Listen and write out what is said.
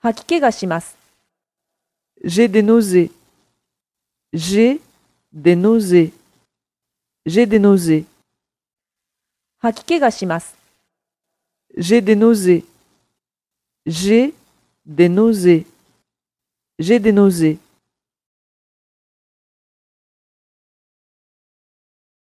吐き気がします。J'ai des nausées. J'ai des nausées. J'ai des nausées. 吐き気がします。J'ai des nausées. J'ai des nausées. J'ai des nausées.